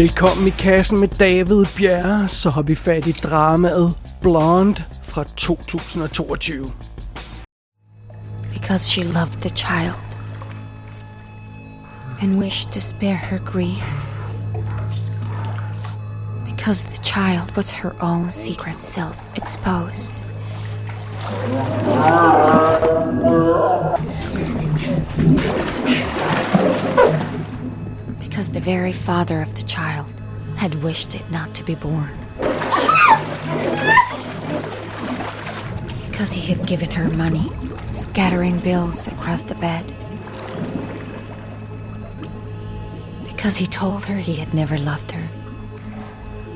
Velkommen i kassen med David Bjerre, så har vi fat i dramaet Blonde fra 2022. Because she loved the child and wished to spare her grief. Because the child was her own secret self exposed. Because the very father of the child had wished it not to be born. Because he had given her money, scattering bills across the bed. Because he told her he had never loved her.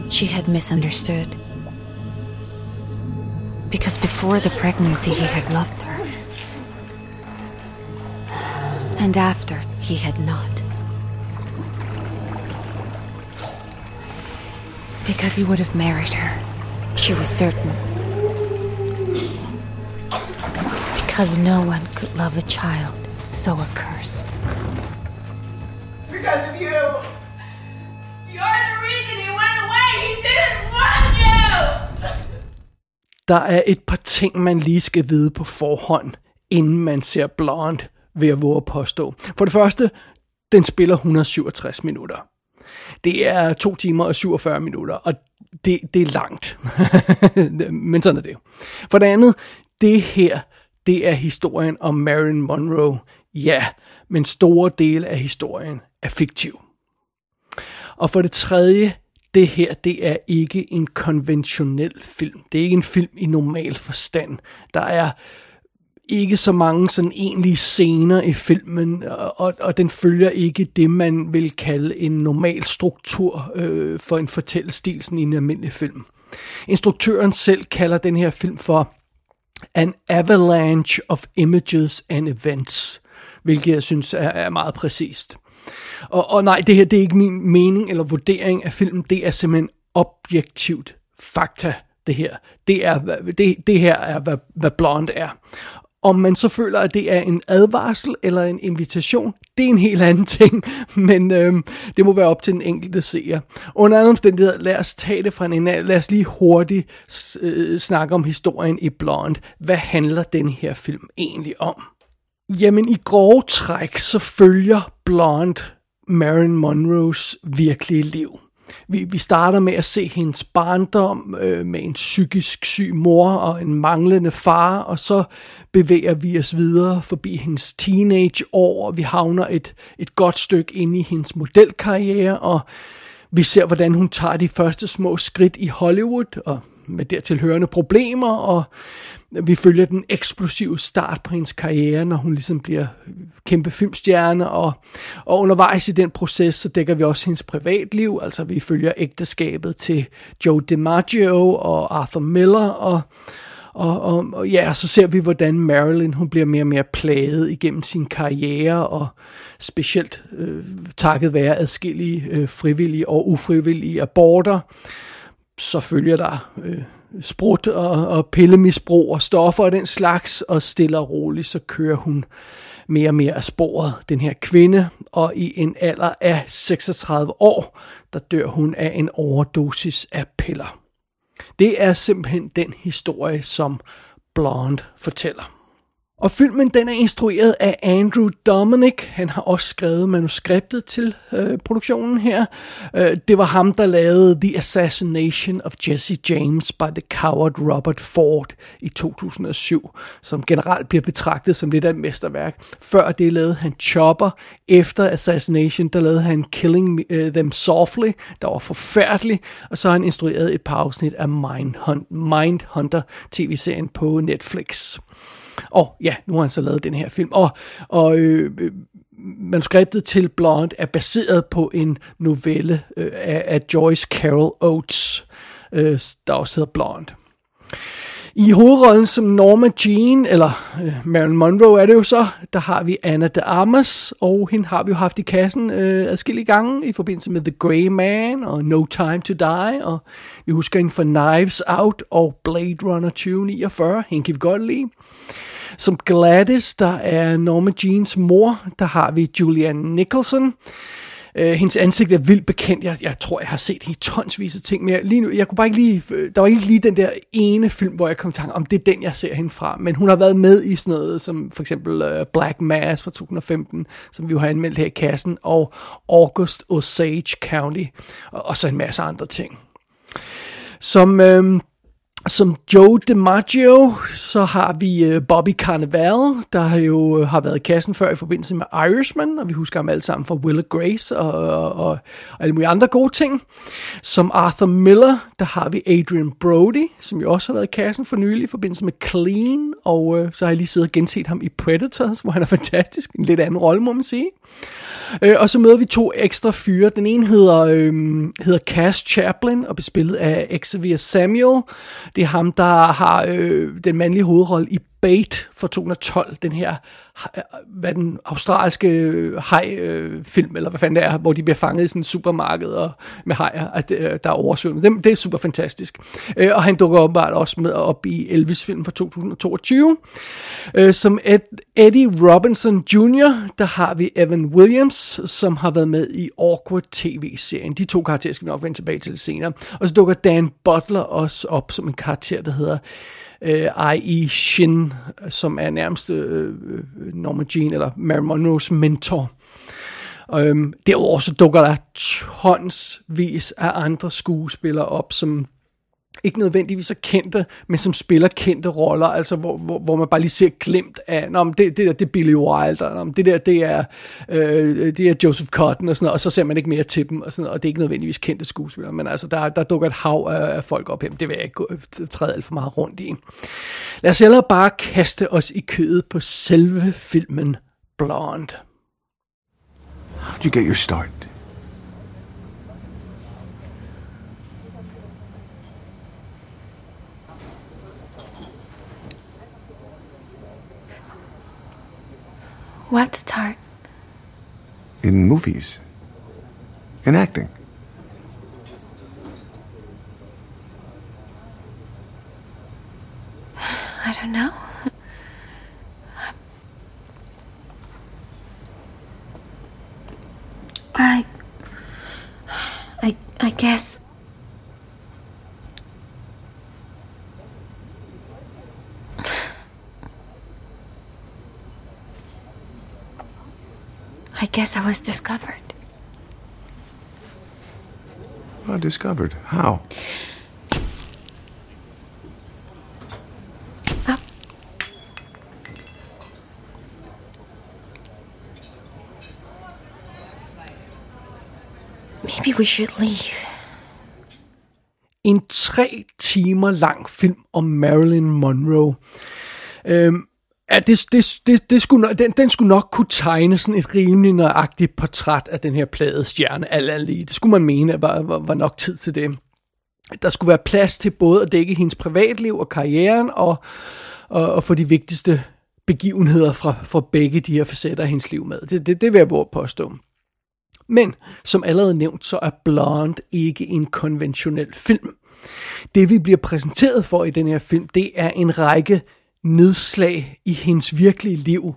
She had misunderstood. Because before the pregnancy, he had loved her. And after, he had not. Because he would have married her. She was certain. Because no one could love a child so accursed. Because of you. You're the reason he went away. He didn't want you. Der er et par ting, man lige skal vide på forhånd, inden man ser Blonde, ved at våge at påstå. For det første, den spiller 167 minutter. Det er 2 timer og 47 minutter, og det, det er langt. Men sådan er det jo. For det andet, det her, det er historien om Marilyn Monroe. Ja, men store dele af historien er fiktiv. Og for det tredje, det her, det er ikke en konventionel film. Det er ikke en film i normal forstand. Der er ikke så mange sådan egentlige scener i filmen, og, og den følger ikke det, man vil kalde en normal struktur øh, for en fortællestil sådan i en almindelig film. Instruktøren selv kalder den her film for An Avalanche of Images and Events, hvilket jeg synes er, er meget præcist. Og, og nej, det her det er ikke min mening eller vurdering af filmen, det er simpelthen objektivt fakta, det her. Det, er, det, det her er, hvad, hvad Blonde er. Om man så føler, at det er en advarsel eller en invitation, det er en helt anden ting, men øhm, det må være op til den enkelte seer. Under andre omstændigheder, lad os tage det fra en Lad os lige hurtigt øh, snakke om historien i Blonde. Hvad handler den her film egentlig om? Jamen i grove træk, så følger Blonde Marilyn Monroes virkelige liv. Vi, vi starter med at se hendes barndom øh, med en psykisk syg mor og en manglende far, og så bevæger vi os videre forbi hendes teenageår, og vi havner et, et godt stykke ind i hendes modelkarriere, og vi ser, hvordan hun tager de første små skridt i Hollywood, og med dertil hørende problemer, og vi følger den eksplosive start på hendes karriere, når hun ligesom bliver kæmpe filmstjerne, og, og undervejs i den proces, så dækker vi også hendes privatliv, altså vi følger ægteskabet til Joe DiMaggio og Arthur Miller, og, og, og, og ja, så ser vi, hvordan Marilyn hun bliver mere og mere plaget igennem sin karriere, og specielt øh, takket være adskillige øh, frivillige og ufrivillige aborter, så følger der øh, sprut og, og pillemisbrug og stoffer og den slags, og stille og roligt, så kører hun mere og mere af sporet, den her kvinde, og i en alder af 36 år, der dør hun af en overdosis af piller. Det er simpelthen den historie, som Blonde fortæller. Og filmen den er instrueret af Andrew Dominic. Han har også skrevet manuskriptet til øh, produktionen her. Øh, det var ham, der lavede The Assassination of Jesse James by the Coward Robert Ford i 2007, som generelt bliver betragtet som lidt af et mesterværk. Før det lavede han Chopper. Efter Assassination, der lavede han Killing øh, Them Softly, der var forfærdelig. Og så har han instrueret et par afsnit af Mindhunter tv-serien på Netflix. Og ja, nu har han så lavet den her film. Og, og øh, øh, manuskriptet til Blonde er baseret på en novelle øh, af, af Joyce Carol Oates, øh, der også hedder Blonde. I hovedrollen som Norma Jean, eller øh, Marilyn Monroe er det jo så, der har vi Anna de Armas, og hende har vi jo haft i kassen øh, adskillige gange i forbindelse med The Grey Man og No Time to Die, og vi husker hende for Knives Out og Blade Runner 2049, hende kan vi godt lide. Som Gladys, der er Norma Jeans mor, der har vi Julianne Nicholson. Øh, hendes ansigt er vildt bekendt. Jeg, jeg tror, jeg har set hende tonsvis af ting, men jeg, lige nu, jeg kunne bare ikke lige, øh, der var ikke lige den der ene film, hvor jeg kom i tanke om, det er den, jeg ser hende fra. Men hun har været med i sådan noget, som for eksempel uh, Black Mass fra 2015, som vi jo har anmeldt her i kassen, og August Osage County, og, og så en masse andre ting. Som... Øh, som Joe DiMaggio, så har vi øh, Bobby Carnaval, der jo øh, har været i kassen før i forbindelse med Irishman, og vi husker ham alle sammen fra Will Grace og, og, og, og alle mulige andre gode ting. Som Arthur Miller, der har vi Adrian Brody, som jo også har været i kassen for nylig i forbindelse med Clean, og øh, så har jeg lige siddet og genset ham i Predators, hvor han er fantastisk, en lidt anden rolle må man sige. Øh, og så møder vi to ekstra fyre. Den ene hedder, øh, hedder Cass Chaplin og bespillet af Xavier Samuel. Det er ham, der har øh, den mandlige hovedrolle i Bait fra 2012, den her, hvad den australske øh, haj-film, øh, eller hvad fanden det er, hvor de bliver fanget i sådan et supermarked og med hajer, altså det, der er oversvømmet. Det, det er super fantastisk. Øh, og han dukker åbenbart også med op i Elvis-film fra 2022. Som Ed, Eddie Robinson Jr., der har vi Evan Williams, som har været med i Awkward TV-serien. De to karakterer skal vi nok vende tilbage til senere. Og så dukker Dan Butler også op som en karakter, der hedder øh, I.E. Shin, som er nærmest øh, øh Norma Jean eller Mary Monroes mentor. Øhm, derudover så dukker der tonsvis af andre skuespillere op, som ikke nødvendigvis er kendte, men som spiller kendte roller, altså hvor, hvor, hvor man bare lige ser glemt af, Nå, det, det der det er Billy Wilder, Nå, det der det er, øh, det er Joseph Cotton og sådan noget, og så ser man ikke mere til dem, og, sådan noget, og det er ikke nødvendigvis kendte skuespillere, men altså der, der dukker et hav af, af folk op her, det vil jeg ikke træde alt for meget rundt i. Lad os hellere bare kaste os i kødet på selve filmen Blonde. How did you get your start? What start? In movies. In acting. I don't know. I. I. I guess. I guess I was discovered. Well, discovered. How? Oh. Maybe we should leave. En tre timer lang film om Marilyn Monroe. Øhm, Ja, det, det, det, det skulle, den, den skulle nok kunne tegne sådan et rimelig nøjagtigt portræt af den her plade stjerne, alt lige. Det skulle man mene, var, var, var nok tid til det. Der skulle være plads til både at dække hendes privatliv og karrieren, og, og, og få de vigtigste begivenheder fra, fra begge de her facetter af hendes liv med. Det, det, det vil jeg våge påstå. Men, som allerede nævnt, så er Blonde ikke en konventionel film. Det vi bliver præsenteret for i den her film, det er en række nedslag i hendes virkelige liv,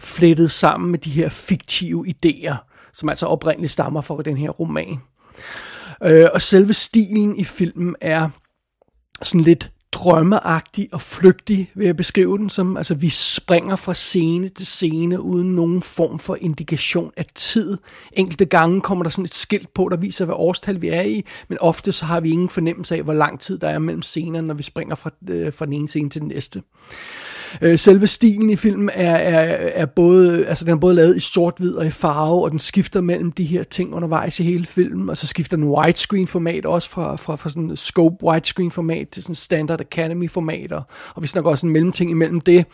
flettet sammen med de her fiktive idéer, som altså oprindeligt stammer fra den her roman. Øh, og selve stilen i filmen er sådan lidt drømmeagtig og flygtig, vil jeg beskrive den som. Altså, vi springer fra scene til scene uden nogen form for indikation af tid. Enkelte gange kommer der sådan et skilt på, der viser, hvad årstal vi er i, men ofte så har vi ingen fornemmelse af, hvor lang tid der er mellem scenerne, når vi springer fra, øh, fra den ene scene til den næste. Øh, selve stilen i filmen er, er, er både, altså den er både lavet i sort-hvid og i farve, og den skifter mellem de her ting undervejs i hele filmen, og så skifter den widescreen format også fra, fra, fra sådan scope widescreen format til sådan standard Academy format, og, vi snakker også en mellemting imellem det.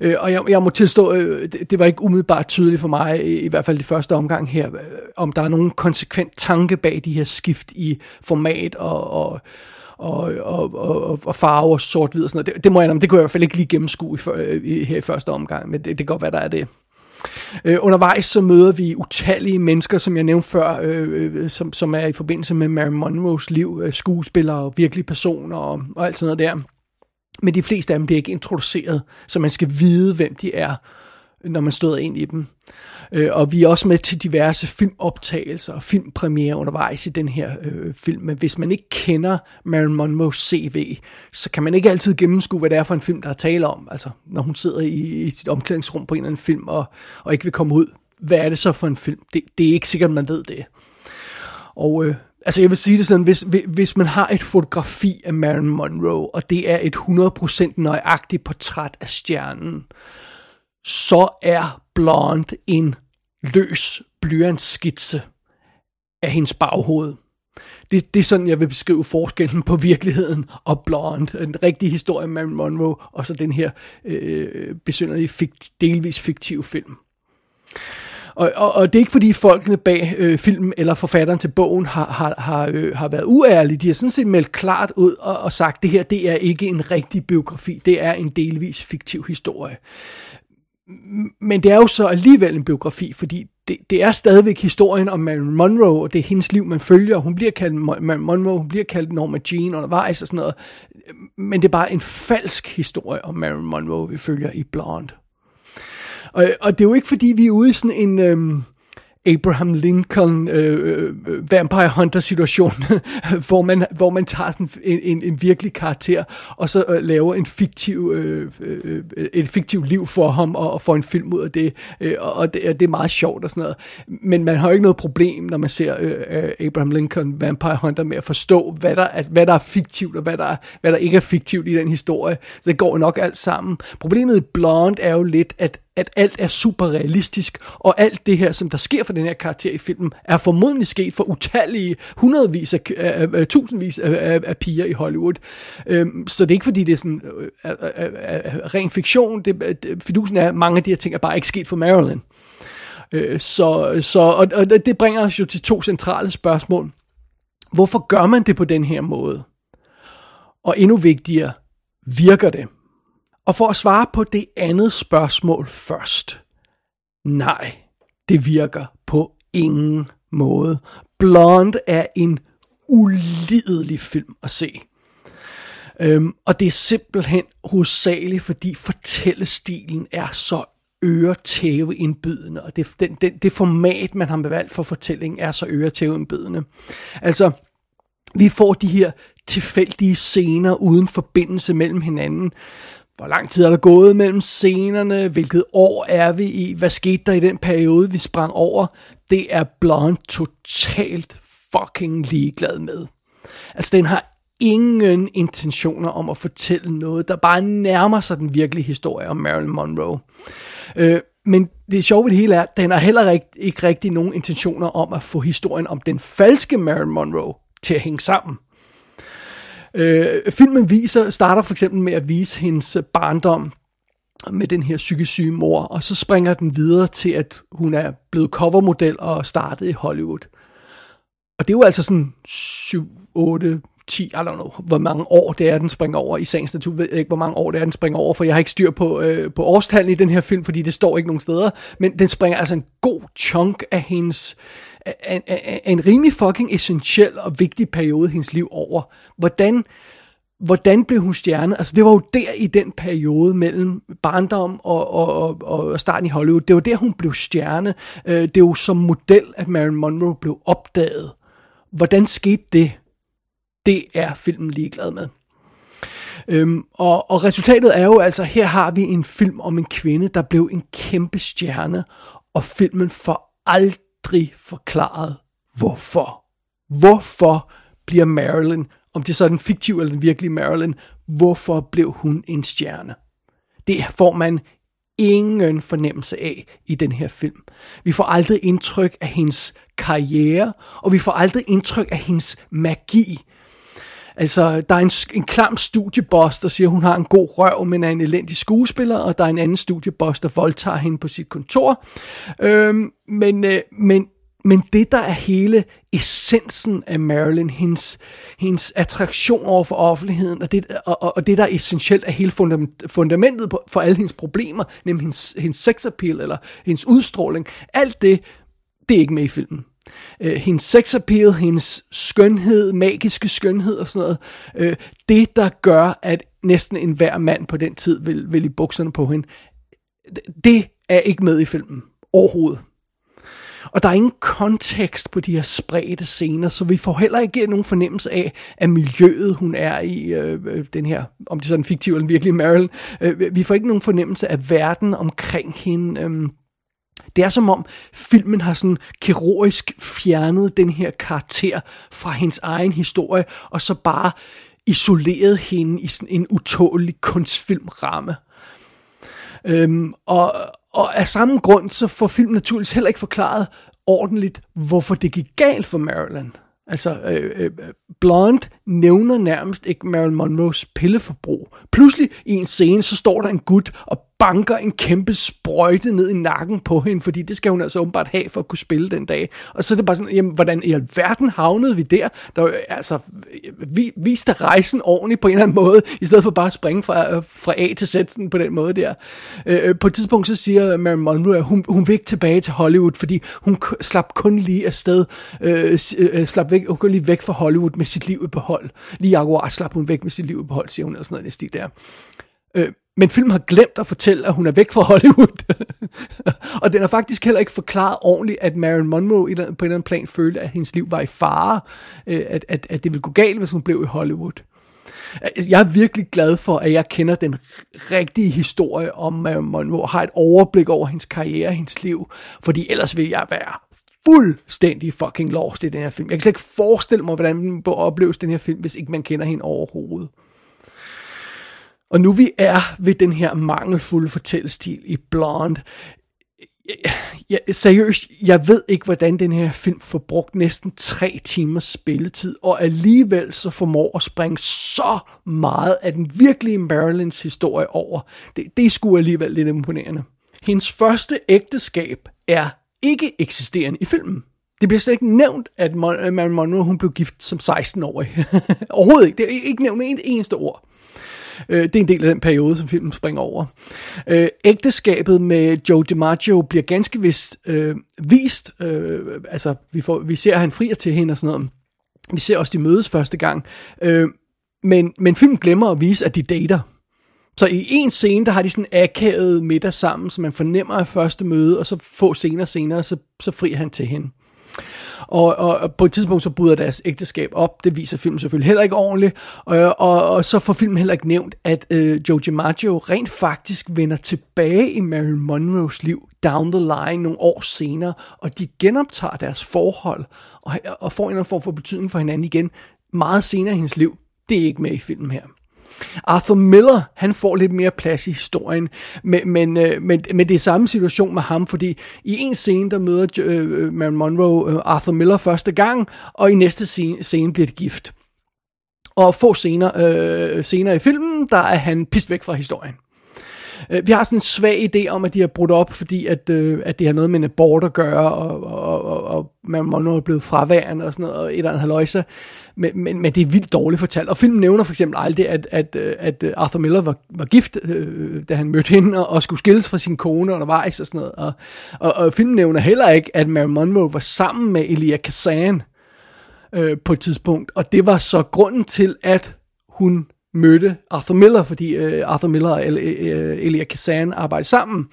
Øh, og jeg, jeg må tilstå, øh, det, det var ikke umiddelbart tydeligt for mig, i, i hvert fald i første omgang her, øh, om der er nogen konsekvent tanke bag de her skift i format og, og og, og, og, og farve sort-hvid og sådan noget. Det, det må jeg det kunne jeg i hvert fald ikke lige gennemskue i, i, her i første omgang, men det, det kan godt være, der er det. Øh, undervejs så møder vi utallige mennesker, som jeg nævnte før, øh, øh som, som er i forbindelse med Mary Monroes liv, øh, skuespillere og virkelige personer og, og alt sådan noget der. Men de fleste af dem det er ikke introduceret, så man skal vide, hvem de er når man støder ind i dem. Øh, og vi er også med til diverse filmoptagelser og filmpremiere undervejs i den her øh, film. Men hvis man ikke kender Marilyn Monroe's CV, så kan man ikke altid gennemskue, hvad det er for en film, der er tale om. Altså, når hun sidder i, i sit omklædningsrum på en eller anden film og, og ikke vil komme ud. Hvad er det så for en film? Det, det er ikke sikkert, man ved det. Og øh, altså jeg vil sige det sådan, hvis, hvis man har et fotografi af Marilyn Monroe, og det er et 100% nøjagtigt portræt af stjernen, så er Blonde en løs blyantskitse af hendes baghoved. Det, det er sådan, jeg vil beskrive forskellen på virkeligheden og Blonde. En rigtig historie om Marilyn Monroe, og så den her øh, besynderlige, fikt, delvis fiktive film. Og, og, og det er ikke fordi folkene bag øh, filmen eller forfatteren til bogen har, har, har, øh, har været uærlige. De har sådan set meldt klart ud og, og sagt, at det her det er ikke en rigtig biografi. Det er en delvis fiktiv historie. Men det er jo så alligevel en biografi, fordi det, det er stadigvæk historien om Marilyn Monroe, og det er hendes liv, man følger. Hun bliver kaldt Marilyn Monroe, hun bliver kaldt Norma Jean undervejs og sådan noget. Men det er bare en falsk historie om Marilyn Monroe, vi følger i Blonde. Og, og det er jo ikke fordi, vi er ude i sådan en... Øhm, Abraham Lincoln øh, øh Vampire Hunter situation, hvor man, hvor man tager sådan en, en, en virkelig karakter, og så øh, laver en fiktiv, øh, øh, et fiktivt liv for ham, og, og får en film ud af det, øh, og det, det er meget sjovt og sådan noget. Men man har jo ikke noget problem, når man ser øh, øh Abraham Lincoln Vampire Hunter med at forstå, hvad der, at, hvad der er fiktivt, og hvad der, hvad der ikke er fiktivt i den historie. Så det går nok alt sammen. Problemet i Blonde er jo lidt, at at alt er super realistisk, og alt det her, som der sker for den her karakter i filmen, er formodentlig sket for utallige, hundredvis af, af, af tusindvis af, af, af piger i Hollywood. Øhm, så det er ikke fordi, det er sådan øh, er, er, ren fiktion. Det, det, fidusen er, at mange af de her ting er bare ikke sket for Marilyn. Øh, så, så, og, og det bringer os jo til to centrale spørgsmål. Hvorfor gør man det på den her måde? Og endnu vigtigere, virker det? Og for at svare på det andet spørgsmål først. Nej, det virker på ingen måde. Blonde er en ulidelig film at se. Øhm, og det er simpelthen hovedsageligt, fordi fortællestilen er så øretæveindbydende, og det, den, den, det format, man har valgt for fortællingen, er så øretæveindbydende. Altså, vi får de her tilfældige scener uden forbindelse mellem hinanden, hvor lang tid er der gået mellem scenerne? Hvilket år er vi i? Hvad skete der i den periode, vi sprang over? Det er Blonde totalt fucking ligeglad med. Altså, den har ingen intentioner om at fortælle noget, der bare nærmer sig den virkelige historie om Marilyn Monroe. Øh, men det sjove ved det hele er, at den har heller ikke, ikke rigtig nogen intentioner om at få historien om den falske Marilyn Monroe til at hænge sammen. Øh, filmen viser, starter for eksempel med at vise hendes barndom med den her psykisk syge mor, og så springer den videre til, at hun er blevet covermodel og startet i Hollywood. Og det er jo altså sådan 7, 8, 10, I don't know, hvor mange år det er, den springer over. I sagens natur ved jeg ikke, hvor mange år det er, den springer over, for jeg har ikke styr på, øh, på årstallen i den her film, fordi det står ikke nogen steder. Men den springer altså en god chunk af hendes, en, en, en rimelig fucking essentiel og vigtig periode i hendes liv over. Hvordan, hvordan blev hun stjerne? Altså det var jo der i den periode mellem barndom og, og, og, og starten i Hollywood. Det var der, hun blev stjerne. Øh, det er jo som model, at Marilyn Monroe blev opdaget. Hvordan skete det? Det er filmen ligeglad med. Øhm, og, og resultatet er jo altså, her har vi en film om en kvinde, der blev en kæmpe stjerne, og filmen får aldrig aldrig forklaret, hvorfor. Hvorfor bliver Marilyn, om det er den fiktive eller den virkelige Marilyn, hvorfor blev hun en stjerne? Det får man ingen fornemmelse af i den her film. Vi får aldrig indtryk af hendes karriere, og vi får aldrig indtryk af hendes magi. Altså, der er en, en klam studieboss, der siger, hun har en god røv, men er en elendig skuespiller, og der er en anden studieboss, der voldtager hende på sit kontor. Øhm, men, øh, men, men det, der er hele essensen af Marilyn, hendes, hendes attraktion over for offentligheden, og det, og, og det der er essentielt af hele fundamentet for alle hendes problemer, nemlig hendes, hendes sexappeal, eller hendes udstråling, alt det, det er ikke med i filmen øh, hendes sexappeal, hendes skønhed, magiske skønhed og sådan noget. Øh, det, der gør, at næsten enhver mand på den tid vil, vil i bukserne på hende, det er ikke med i filmen overhovedet. Og der er ingen kontekst på de her spredte scener, så vi får heller ikke nogen fornemmelse af, at miljøet, hun er i, øh, øh den her, om det er sådan fiktiv eller virkelig Marilyn, øh, vi får ikke nogen fornemmelse af verden omkring hende. Øh, det er som om filmen har sådan kirurgisk fjernet den her karakter fra hendes egen historie, og så bare isoleret hende i sådan en utålig kunstfilmramme. Øhm, og, og af samme grund, så får filmen naturligvis heller ikke forklaret ordentligt, hvorfor det gik galt for Marilyn. Altså, øh, øh, Blond nævner nærmest ikke Marilyn Monroes pilleforbrug. Pludselig i en scene, så står der en gut og banker en kæmpe sprøjte ned i nakken på hende, fordi det skal hun altså åbenbart have for at kunne spille den dag. Og så er det bare sådan, jamen, hvordan i alverden havnede vi der? Der altså, vi, viste rejsen ordentligt på en eller anden måde, i stedet for bare at springe fra, fra A til Z sådan på den måde der. Øh, øh på et tidspunkt så siger Marilyn Monroe, at hun, hun vil ikke tilbage til Hollywood, fordi hun slap kun lige afsted, øh, øh, slap væk, hun lige væk fra Hollywood med sit liv i behold. Lige akkurat slap hun væk med sit liv i behold, siger hun, eller sådan noget i stil der. Øh, men filmen har glemt at fortælle, at hun er væk fra Hollywood. og den har faktisk heller ikke forklaret ordentligt, at Marilyn Monroe på en eller anden plan følte, at hendes liv var i fare. Øh, at, at, at det ville gå galt, hvis hun blev i Hollywood. Øh, jeg er virkelig glad for, at jeg kender den rigtige historie om Marilyn Monroe, og har et overblik over hendes karriere og hendes liv, fordi ellers vil jeg være fuldstændig fucking lost i den her film. Jeg kan slet ikke forestille mig, hvordan man opleves den her film, hvis ikke man kender hende overhovedet. Og nu vi er ved den her mangelfulde fortællestil i Blonde, jeg, jeg, seriøst, jeg ved ikke, hvordan den her film får brugt næsten tre timers spilletid, og alligevel så formår at springe så meget af den virkelige Marilyns historie over. Det, det er sgu alligevel lidt imponerende. Hendes første ægteskab er ikke eksisterende i filmen. Det bliver slet ikke nævnt, at Marilyn Monroe hun blev gift som 16-årig. Overhovedet ikke. Det er ikke nævnt med eneste ord. Øh, det er en del af den periode, som filmen springer over. Øh, ægteskabet med Joe DiMaggio bliver ganske vist øh, vist. Øh, altså, vi, får, vi ser, at han frier til hende og sådan noget. Vi ser også, de mødes første gang. Øh, men, men filmen glemmer at vise, at de dater. Så i en scene, der har de sådan akavet middag sammen, så man fornemmer af første møde, og så få scener senere, så, så frier han til hende. Og, og, og på et tidspunkt så bryder deres ægteskab op. Det viser filmen selvfølgelig heller ikke ordentligt. Og, og, og så får filmen heller ikke nævnt, at øh, Joe DiMaggio rent faktisk vender tilbage i Marilyn Monroes liv down the line nogle år senere, og de genoptager deres forhold og, og får en eller anden form for betydning for hinanden igen meget senere i hendes liv. Det er ikke med i filmen her. Arthur Miller, han får lidt mere plads i historien, men, men, øh, men, men det er samme situation med ham, fordi i en scene, der møder øh, øh Marilyn Monroe øh, Arthur Miller første gang, og i næste scene, scene bliver det gift. Og få scener, øh, senere i filmen, der er han pist væk fra historien. Øh, vi har sådan en svag idé om, at de har brudt op, fordi at, øh, at det har noget med en abort at gøre, og, og, og, og man må er blevet fraværende og sådan noget, og et eller andet haløjse men, men, men det er vildt dårligt fortalt. Og filmen nævner for eksempel aldrig, at, at, øh, at Arthur Miller var, var gift, øh, da han mødte hende, og, og skulle skilles fra sin kone undervejs og sådan noget. Og, og, og filmen nævner heller ikke, at Mary Monroe var sammen med Elia Kazan øh, på et tidspunkt. Og det var så grunden til, at hun mødte Arthur Miller, fordi øh, Arthur Miller og El- Elia Kazan arbejder sammen.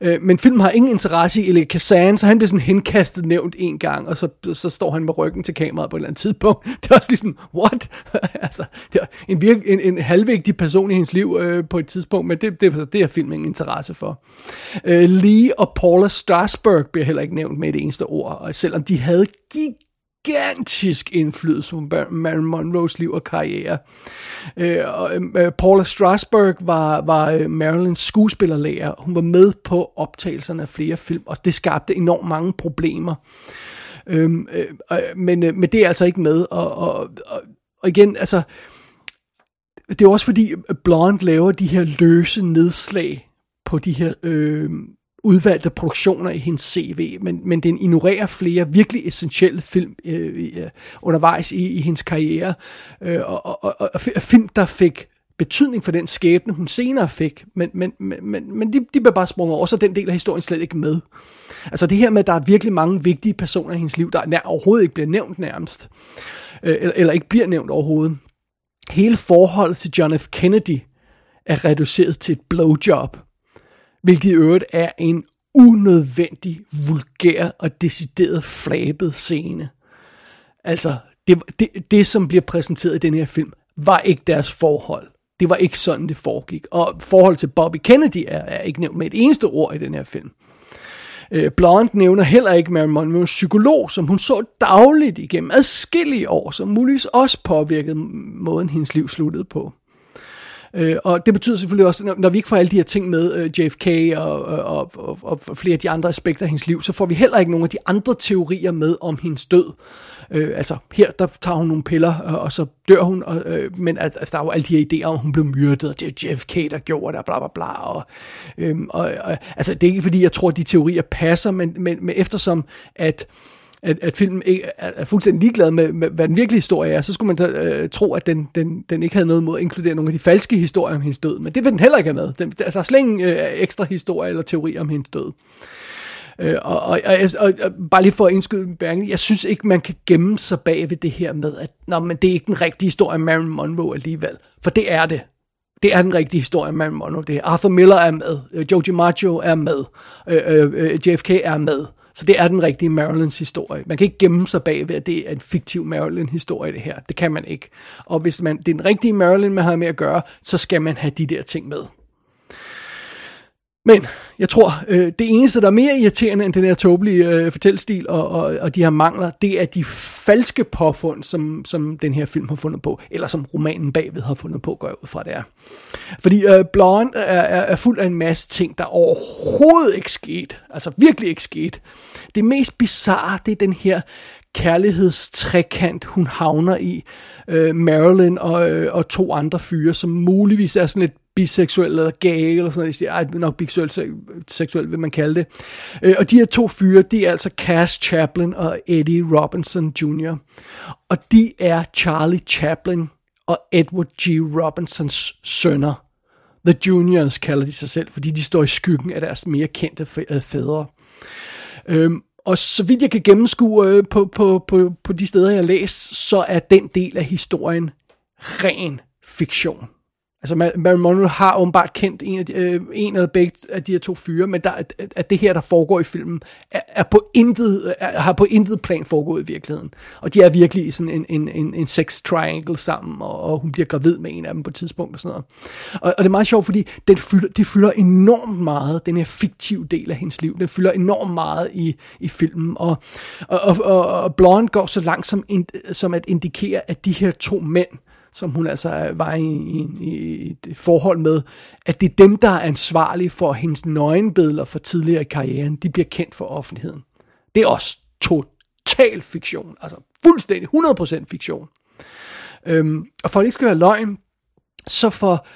Øh, men filmen har ingen interesse i Elia Kazan, så han bliver sådan henkastet nævnt en gang, og så, så står han med ryggen til kameraet på et eller andet tidspunkt. Det er også lige sådan, what? altså, det er en, virke, en, en halvvigtig person i hendes liv øh, på et tidspunkt, men det, det, altså, det har filmen ingen interesse for. Øh, Lee og Paula Strasberg bliver heller ikke nævnt med et eneste ord, og selvom de havde gig gigantisk indflydelse på Marilyn Monroes liv og karriere. Øh, og, øh, Paula Strasberg var, var øh, Marilyns skuespillerlærer. Hun var med på optagelserne af flere film, og det skabte enormt mange problemer. Øhm, øh, men, øh, men det er altså ikke med, og, og, og, og igen, altså, det er også fordi Blonde laver de her løse nedslag på de her øh, udvalgte produktioner i hendes CV, men, men den ignorerer flere virkelig essentielle film øh, øh, undervejs i, i hendes karriere, øh, og, og, og, og film, der fik betydning for den skæbne, hun senere fik, men, men, men, men, men de, de bliver bare sprunget over, så den del af historien slet ikke med. Altså det her med, at der er virkelig mange vigtige personer i hendes liv, der nær, overhovedet ikke bliver nævnt nærmest, øh, eller, eller ikke bliver nævnt overhovedet. Hele forholdet til John F. Kennedy er reduceret til et blowjob Hvilket i øvrigt er en unødvendig, vulgær og decideret flabet scene. Altså, det, det, det som bliver præsenteret i den her film, var ikke deres forhold. Det var ikke sådan, det foregik. Og forhold til Bobby Kennedy er, er ikke nævnt med et eneste ord i den her film. Øh, Blonde nævner heller ikke Marilyn Monroes psykolog, som hun så dagligt igennem adskillige år, som muligvis også påvirkede måden, hendes liv sluttede på. Øh, og det betyder selvfølgelig også, når, når vi ikke får alle de her ting med øh, JFK og, og, og, og flere af de andre aspekter af hendes liv, så får vi heller ikke nogen af de andre teorier med om hendes død. Øh, altså her, der tager hun nogle piller, og, og så dør hun, og, øh, men altså, der er jo alle de her idéer om, hun blev myrdet, og det er JFK, der gjorde det, og bla bla bla. Og, øh, og, og, altså det er ikke fordi, jeg tror, at de teorier passer, men, men, men eftersom at at, at filmen ikke er, er fuldstændig ligeglad med, med, hvad den virkelige historie er, så skulle man da, øh, tro, at den, den, den ikke havde noget mod at inkludere nogle af de falske historier om hendes død. Men det vil den heller ikke have med. Den, der er slet ingen øh, ekstra historie eller teori om hendes død. Øh, og, og, og, og, og bare lige for at indskyde bemærkning, jeg synes ikke, man kan gemme sig bag ved det her med, at Nå, men det er ikke den rigtige historie om Marilyn Monroe alligevel. For det er det. Det er den rigtige historie om Marilyn Monroe. Det er Arthur Miller er med, øh, Joe DiMaggio er med, øh, øh, øh JFK er med. Så det er den rigtige Marilyns historie. Man kan ikke gemme sig bag ved, at det er en fiktiv Marilyn-historie, det her. Det kan man ikke. Og hvis man, det er den rigtige Marilyn, man har med at gøre, så skal man have de der ting med. Men jeg tror, øh, det eneste, der er mere irriterende end den her tåbelige øh, fortællestil og, og, og de her mangler, det er de falske påfund, som, som den her film har fundet på, eller som romanen bagved har fundet på, går jeg ud fra det er. Fordi øh, Blonde er, er, er fuld af en masse ting, der overhovedet ikke skete. Altså virkelig ikke skete. Det mest bizarre, det er den her kærlighedstrekant, hun havner i. Øh, Marilyn og, øh, og to andre fyre, som muligvis er sådan lidt biseksuel eller gay eller sådan noget. Jeg siger, ej, nok biseksuel, seksuel vil man kalde det. Øh, og de her to fyre, det er altså Cass Chaplin og Eddie Robinson Jr. Og de er Charlie Chaplin og Edward G. Robinsons sønner. The Juniors kalder de sig selv, fordi de står i skyggen af deres mere kendte øh, fædre. Øhm, og så vidt jeg kan gennemskue øh, på, på, på, på de steder, jeg har læst, så er den del af historien ren fiktion. Altså Marilyn Monroe har åbenbart kendt en, af de, øh, en eller begge af de her to fyre, men der, at, det her, der foregår i filmen, er, er på intet, er, har på intet plan foregået i virkeligheden. Og de er virkelig sådan en, en, en, en sex triangle sammen, og, og hun bliver gravid med en af dem på et tidspunkt og sådan noget. Og, og det er meget sjovt, fordi den fylder, det fylder enormt meget, den her fiktive del af hendes liv. Den fylder enormt meget i, i filmen, og, og, og, og Blonde går så langt som, som at indikere, at de her to mænd, som hun altså var i, i, i et forhold med, at det er dem, der er ansvarlige for hendes nøgenbilleder for tidligere i karrieren, de bliver kendt for offentligheden. Det er også total fiktion, altså fuldstændig 100% fiktion. Øhm, og for at det ikke skal være løgn, så for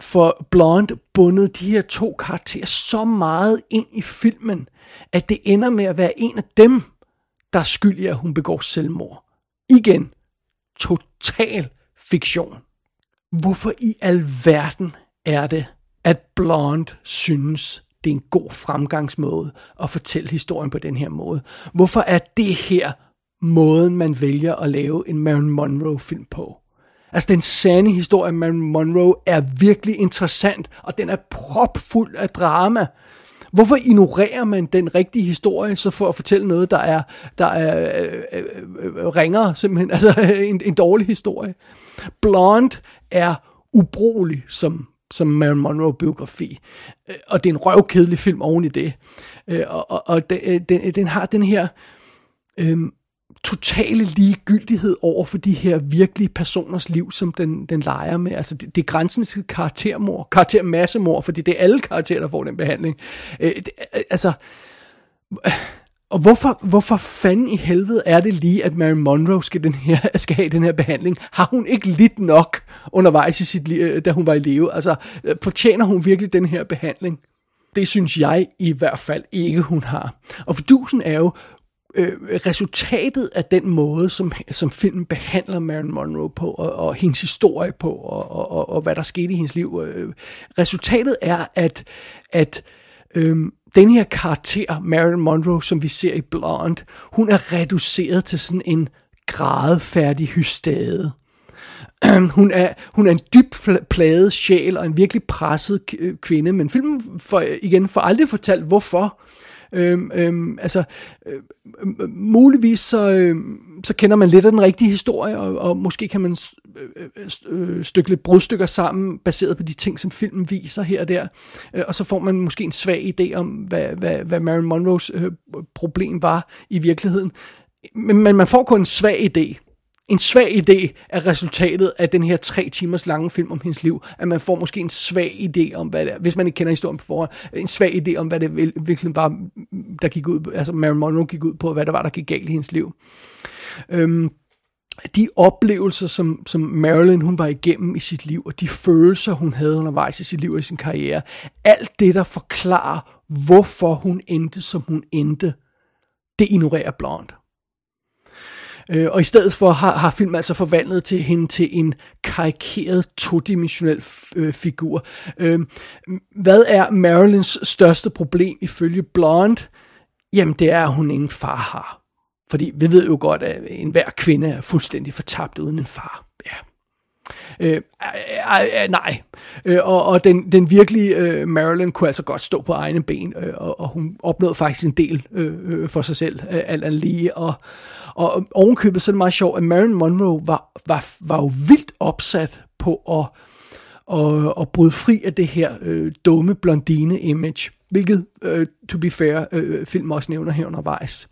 for Blonde bundet de her to karakterer så meget ind i filmen, at det ender med at være en af dem, der er skyld i, at hun begår selvmord. Igen, total fiktion. Hvorfor i alverden er det, at Blonde synes, det er en god fremgangsmåde at fortælle historien på den her måde? Hvorfor er det her måden, man vælger at lave en Marilyn Monroe-film på? Altså, den sande historie af Marilyn Monroe er virkelig interessant, og den er propfuld af drama. Hvorfor ignorerer man den rigtige historie, så for at fortælle noget, der er, der er øh, øh, øh ringer, simpelthen, altså en, en dårlig historie? Blonde er ubrugelig som, som Marilyn Monroe-biografi. Øh, og det er en røvkedelig film oven i det. Øh, og, og, og øh, den, den har den her øhm, totale ligegyldighed over for de her virkelige personers liv, som den, den leger med. Altså det, det er grænsen til karaktermor, karaktermassemor, fordi det er alle karakterer, der får den behandling. Øh, det, øh, altså... Øh, og hvorfor, hvorfor fanden i helvede er det lige, at Mary Monroe skal, den her, skal have den her behandling? Har hun ikke lidt nok undervejs i sit liv, øh, da hun var i live? Altså, fortjener hun virkelig den her behandling? Det synes jeg i hvert fald ikke, hun har. Og fordusen er jo, øh, resultatet af den måde, som, som filmen behandler Marilyn Monroe på, og, og hendes historie på, og, og, og, og hvad der skete i hendes liv. Øh, resultatet er, at, at øh, den her karakter, Marilyn Monroe, som vi ser i Blonde, hun er reduceret til sådan en gradfærdig hystade. hun, er, hun er en dybt plaget sjæl og en virkelig presset kvinde, men filmen for, igen får aldrig fortalt, hvorfor. Øhm, øhm, altså, øhm, øhm, muligvis så, øhm, så kender man lidt af den rigtige historie, og, og måske kan man øh, øh, øh, stykke lidt brudstykker sammen, baseret på de ting, som filmen viser her og der, øh, og så får man måske en svag idé om, hvad, hvad, hvad Marilyn Monroes øh, problem var i virkeligheden. Men, men man får kun en svag idé en svag idé af resultatet af den her tre timers lange film om hendes liv, at man får måske en svag idé om, hvad det er, hvis man ikke kender historien på forhånd, en svag idé om, hvad det virkelig var, der gik ud, altså Marilyn Monroe gik ud på, hvad der var, der gik galt i hendes liv. Øhm, de oplevelser, som, som Marilyn hun var igennem i sit liv, og de følelser, hun havde undervejs i sit liv og i sin karriere, alt det, der forklarer, hvorfor hun endte, som hun endte, det ignorerer Blonde. Øh, og i stedet for har, har filmen altså forvandlet til hende til en karikeret todimensionel øh, figur. Øh, hvad er Marilyns største problem ifølge Blonde? Jamen det er, at hun ingen far har. Fordi vi ved jo godt, at enhver kvinde er fuldstændig fortabt uden en far. Ja. Øh, øh, øh, nej. Øh, og og den, den virkelige øh, Marilyn kunne altså godt stå på egne ben, øh, og, og hun opnåede faktisk en del øh, øh, for sig selv, øh, alt lige. Og, og ovenkøbet så er det meget sjovt, at Marilyn Monroe var, var, var jo vildt opsat på at, at, at bryde fri af det her øh, dumme blondine-image, hvilket, øh, to be fair, øh, film også nævner her undervejs.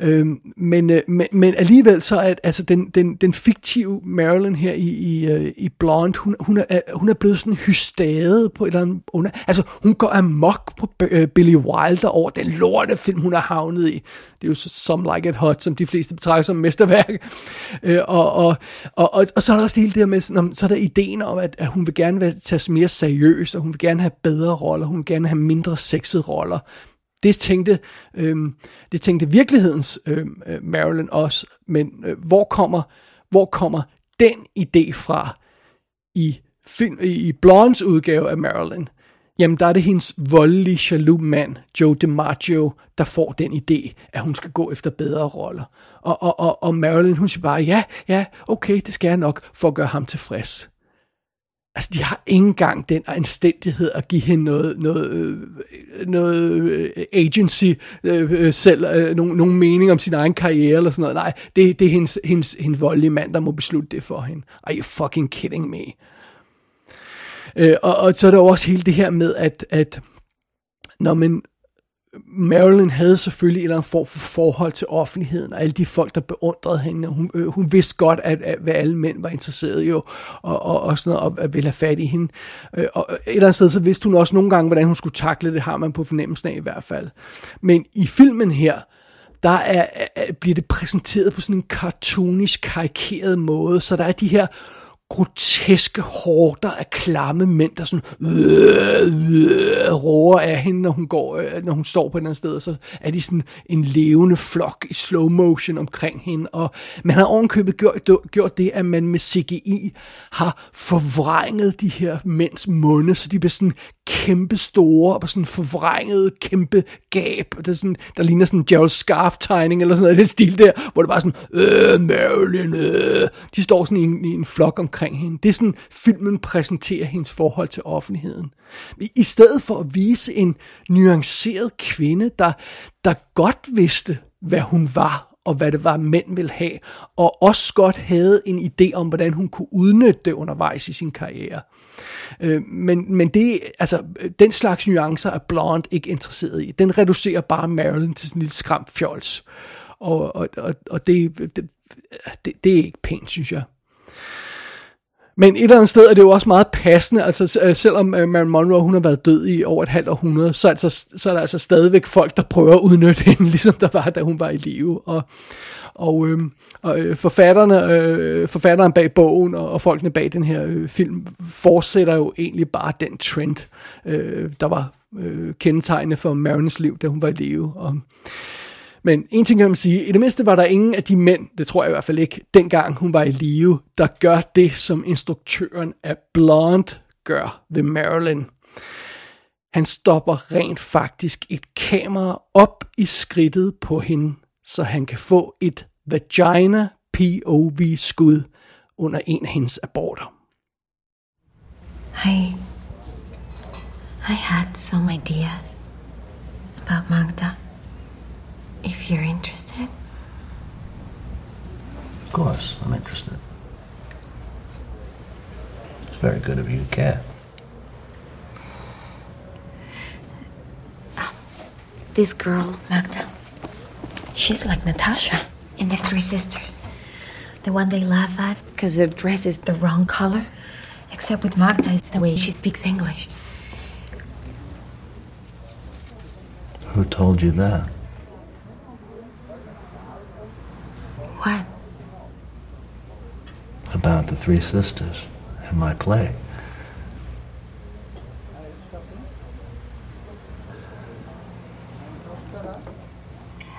Øh, men, øh, men, men alligevel så er altså den, den, den fiktive Marilyn her i, i, øh, i Blonde, hun, hun, er, øh, hun er blevet sådan hystade på et eller andet under, altså hun går amok på øh, Billy Wilder over den lorte film, hun har havnet i. Det er jo Some Like It Hot, som de fleste betragter som mesterværk. Uh, og, og, og, og, og så er der også det hele det her med, sådan, så er der ideen om, at, at hun vil gerne være, tages mere seriøst, og hun vil gerne have bedre roller, hun vil gerne have mindre sexede roller. Det tænkte, øh, det tænkte virkelighedens øhm, øh, Marilyn også, men øh, hvor, kommer, hvor kommer den idé fra i, film, i Blondes udgave af Marilyn? Jamen, der er det hendes voldelige, jaloux mand, Joe DiMaggio, der får den idé, at hun skal gå efter bedre roller. Og, og, og, og Marilyn, hun siger bare, ja, ja, okay, det skal jeg nok, for at gøre ham tilfreds. Altså, de har ikke engang den anstændighed at give hende noget, noget, øh, noget øh, agency øh, øh, selv, øh, nogen, nogen mening om sin egen karriere eller sådan noget. Nej, det, det er hendes, hendes, hendes voldelige mand, der må beslutte det for hende. Are you fucking kidding me? Øh, og, og så er der også hele det her med, at, at når man, Marilyn havde selvfølgelig en eller anden form for forhold til offentligheden, og alle de folk, der beundrede hende. Hun, øh, hun vidste godt, at, at hvad alle mænd var interesseret i, og, og, og sådan noget, og ville have fat i hende. Øh, og et eller andet sted, så vidste hun også nogle gange, hvordan hun skulle takle det, har man på fornemmelsen af i hvert fald. Men i filmen her, der er, er, bliver det præsenteret på sådan en cartoonisk, karikeret måde, så der er de her groteske horder af klamme mænd, der sådan øh, øh, roer af hende, når hun, går, øh, når hun står på et eller andet sted, og så er de sådan en levende flok i slow motion omkring hende, og man har ovenkøbet gjort, gjort det, at man med CGI har forvrænget de her mænds munde, så de bliver sådan kæmpe store, og sådan forvrænget kæmpe gab, det er sådan, der ligner sådan en Gerald Scarf-tegning, eller sådan noget, det stil der, hvor det bare sådan, øh, Marilyn, øh. De står sådan i en, i en flok omkring hende. Det er sådan, filmen præsenterer hendes forhold til offentligheden. I, i stedet for at vise en nuanceret kvinde, der, der godt vidste, hvad hun var, og hvad det var, mænd ville have, og også godt havde en idé om, hvordan hun kunne udnytte det undervejs i sin karriere. Øh, men, men det, altså, den slags nuancer er Blonde ikke interesseret i. Den reducerer bare Marilyn til sådan en lille skræmt fjols. Og, og, og, og det, det, det, det er ikke pænt, synes jeg. Men et eller andet sted er det jo også meget passende, altså øh, selvom øh, Marilyn Monroe hun har været død i over et halvt århundrede, så, altså, så er der altså stadigvæk folk, der prøver at udnytte hende, ligesom der var, da hun var i live. Og, og, øh, og øh, forfatterne, øh, forfatteren bag bogen og, og folkene bag den her øh, film fortsætter jo egentlig bare den trend, øh, der var øh, kendetegnende for Marilyns liv, da hun var i live. Og, men en ting kan man sige, i det mindste var der ingen af de mænd, det tror jeg i hvert fald ikke, dengang hun var i live, der gør det, som instruktøren af Blonde gør ved Marilyn. Han stopper rent faktisk et kamera op i skridtet på hende, så han kan få et vagina POV skud, under en af hendes aborter. I. I had some ideas about Magda. If you're interested. Of course, I'm interested. It's very good of you to care. Ah, this girl, Magda, she's like Natasha in The Three Sisters. The one they laugh at because her dress is the wrong color. Except with Magda, it's the way she speaks English. Who told you that? About the three sisters and my play.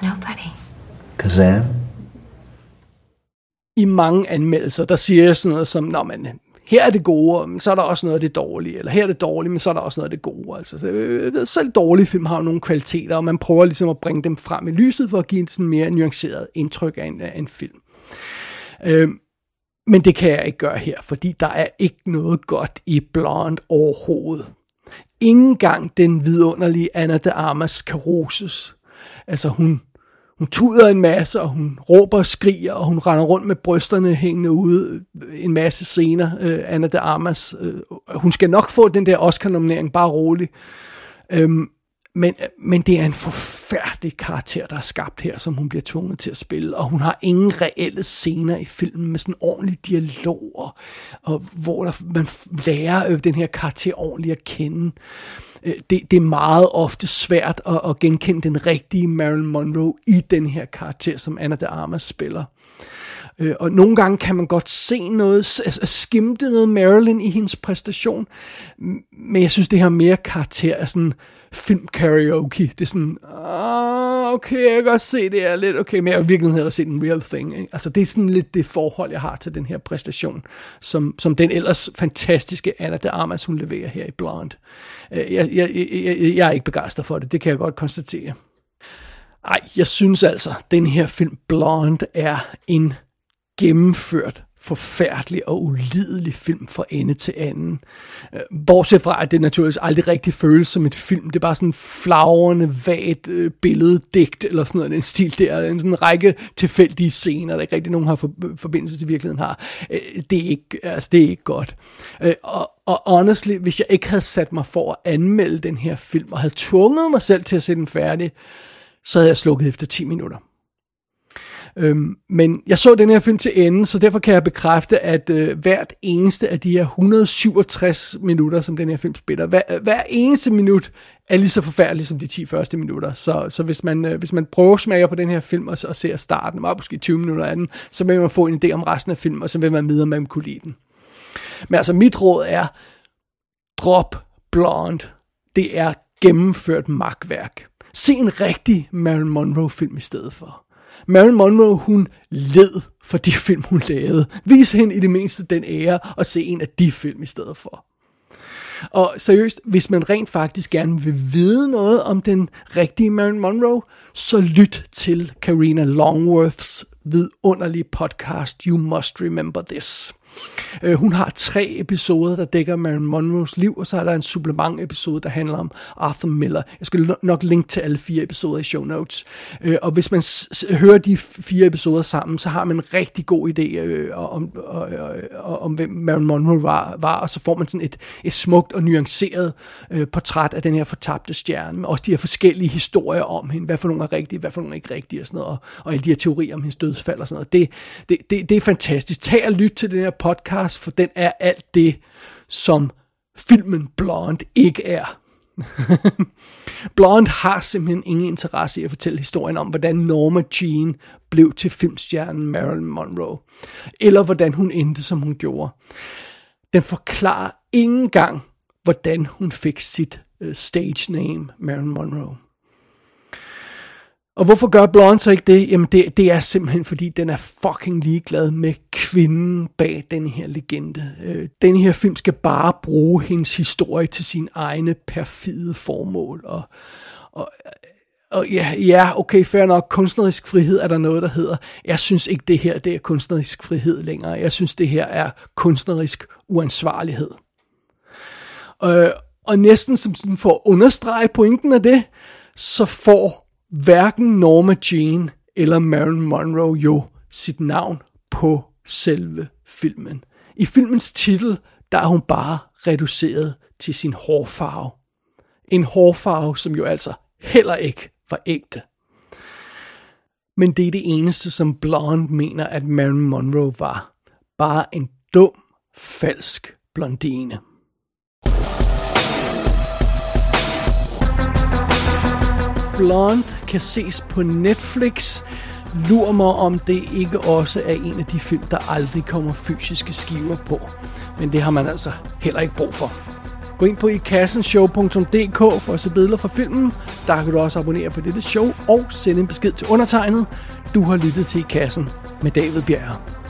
Nobody. Kazan? I mange anmeldelser, der siger jeg sådan noget som, Nå, men her er det gode, men så er der også noget af det dårlige, eller her er det dårlige, men så er der også noget af det gode. Altså, så, øh, selv dårlige film har jo nogle kvaliteter, og man prøver ligesom at bringe dem frem i lyset, for at give en sådan mere nuanceret indtryk af en, af en film. Øh, men det kan jeg ikke gøre her, fordi der er ikke noget godt i Blonde overhovedet. Ingen gang den vidunderlige Anna de Armas kan roses. Altså hun, hun tuder en masse, og hun råber og skriger, og hun render rundt med brysterne hængende ude øh, en masse scener, øh, Anna de Armas. Øh, hun skal nok få den der Oscar-nominering, bare rolig. Øhm, men, men det er en forfærdelig karakter, der er skabt her, som hun bliver tvunget til at spille. Og hun har ingen reelle scener i filmen med sådan ordentlig dialog, og, og hvor der, man lærer øh, den her karakter ordentligt at kende. Øh, det, det er meget ofte svært at, at genkende den rigtige Marilyn Monroe i den her karakter, som Anna de Armas spiller. Øh, og nogle gange kan man godt se noget, altså skimte noget Marilyn i hendes præstation, men jeg synes, det har mere karakter af sådan film karaoke. Det er sådan, ah, okay, jeg kan godt se, det er lidt, okay, men jeg har virkelig havde set en real thing. Ikke? Altså, det er sådan lidt det forhold, jeg har til den her præstation, som, som den ellers fantastiske Anna de Armas, hun leverer her i Blonde. Øh, jeg, jeg, jeg, jeg er ikke begejstret for det, det kan jeg godt konstatere. Ej, jeg synes altså, den her film Blonde er en gennemført forfærdelig og ulidelig film fra ende til anden. Øh, bortset fra, at det naturligvis aldrig rigtig føles som et film. Det er bare sådan en flagrende, vagt øh, billeddigt, eller sådan noget, en stil der. En sådan række tilfældige scener, der ikke rigtig nogen har for, øh, forbindelse til virkeligheden har. Det er ikke, altså, det er ikke godt. Og, og honestly, hvis jeg ikke havde sat mig for at anmelde den her film, og havde tvunget mig selv til at se den færdig, så havde jeg slukket efter 10 minutter. Øhm, men jeg så den her film til ende, så derfor kan jeg bekræfte, at øh, hvert eneste af de her 167 minutter, som den her film spiller, hver, øh, hver eneste minut er lige så forfærdelig som de 10 første minutter. Så, så hvis, man, øh, hvis man prøver smager på den her film og, og ser starten, og måske 20 minutter af den, så vil man få en idé om resten af filmen, og så vil man vide, om man kunne lide den. Men altså, mit råd er, drop Blonde. Det er gennemført magtværk. Se en rigtig Marilyn Monroe-film i stedet for. Marilyn Monroe, hun led for de film, hun lavede. Vis hende i det mindste den ære, og se en af de film i stedet for. Og seriøst, hvis man rent faktisk gerne vil vide noget om den rigtige Marilyn Monroe, så lyt til Karina Longworths vidunderlige podcast You Must Remember This. Øh, hun har tre episoder, der dækker Marilyn Monroes liv, og så er der en supplement episode, der handler om Arthur Miller. Jeg skal nok linke til alle fire episoder i show notes. Øh, og hvis man hører de fire episoder sammen, så har man en rigtig god idé øh, om, og, og, om, hvem Marilyn Monroe var, var, og så får man sådan et, et smukt og nuanceret øh, portræt af den her fortabte stjerne, med også de her forskellige historier om hende, hvad for nogle er rigtige, hvad for nogle er ikke rigtige, og sådan noget, og, og alle de her teorier om hendes dødsfald og sådan noget. Det, det, det, det er fantastisk. Tag og lyt til den her podcast, for den er alt det, som filmen Blonde ikke er. Blonde har simpelthen ingen interesse i at fortælle historien om, hvordan Norma Jean blev til filmstjernen Marilyn Monroe, eller hvordan hun endte, som hun gjorde. Den forklarer ingen gang, hvordan hun fik sit øh, stage name, Marilyn Monroe. Og hvorfor gør Blonde så ikke det? Jamen det, det er simpelthen fordi, den er fucking ligeglad med kvinden bag den her legende. Øh, den her film skal bare bruge hendes historie til sin egne perfide formål. Og, og, og ja, ja, okay, fair nok, kunstnerisk frihed er der noget, der hedder. Jeg synes ikke, det her det er kunstnerisk frihed længere. Jeg synes, det her er kunstnerisk uansvarlighed. Øh, og næsten som sådan for at understrege pointen af det, så får hverken Norma Jean eller Marilyn Monroe jo sit navn på selve filmen. I filmens titel, der er hun bare reduceret til sin hårfarve. En hårfarve, som jo altså heller ikke var ægte. Men det er det eneste, som Blonde mener, at Marilyn Monroe var. Bare en dum, falsk blondine. Blonde kan ses på Netflix. Lur mig, om det ikke også er en af de film, der aldrig kommer fysiske skiver på. Men det har man altså heller ikke brug for. Gå ind på ikassenshow.dk for at se billeder fra filmen. Der kan du også abonnere på dette show og sende en besked til undertegnet. Du har lyttet til I Kassen med David Bjerg.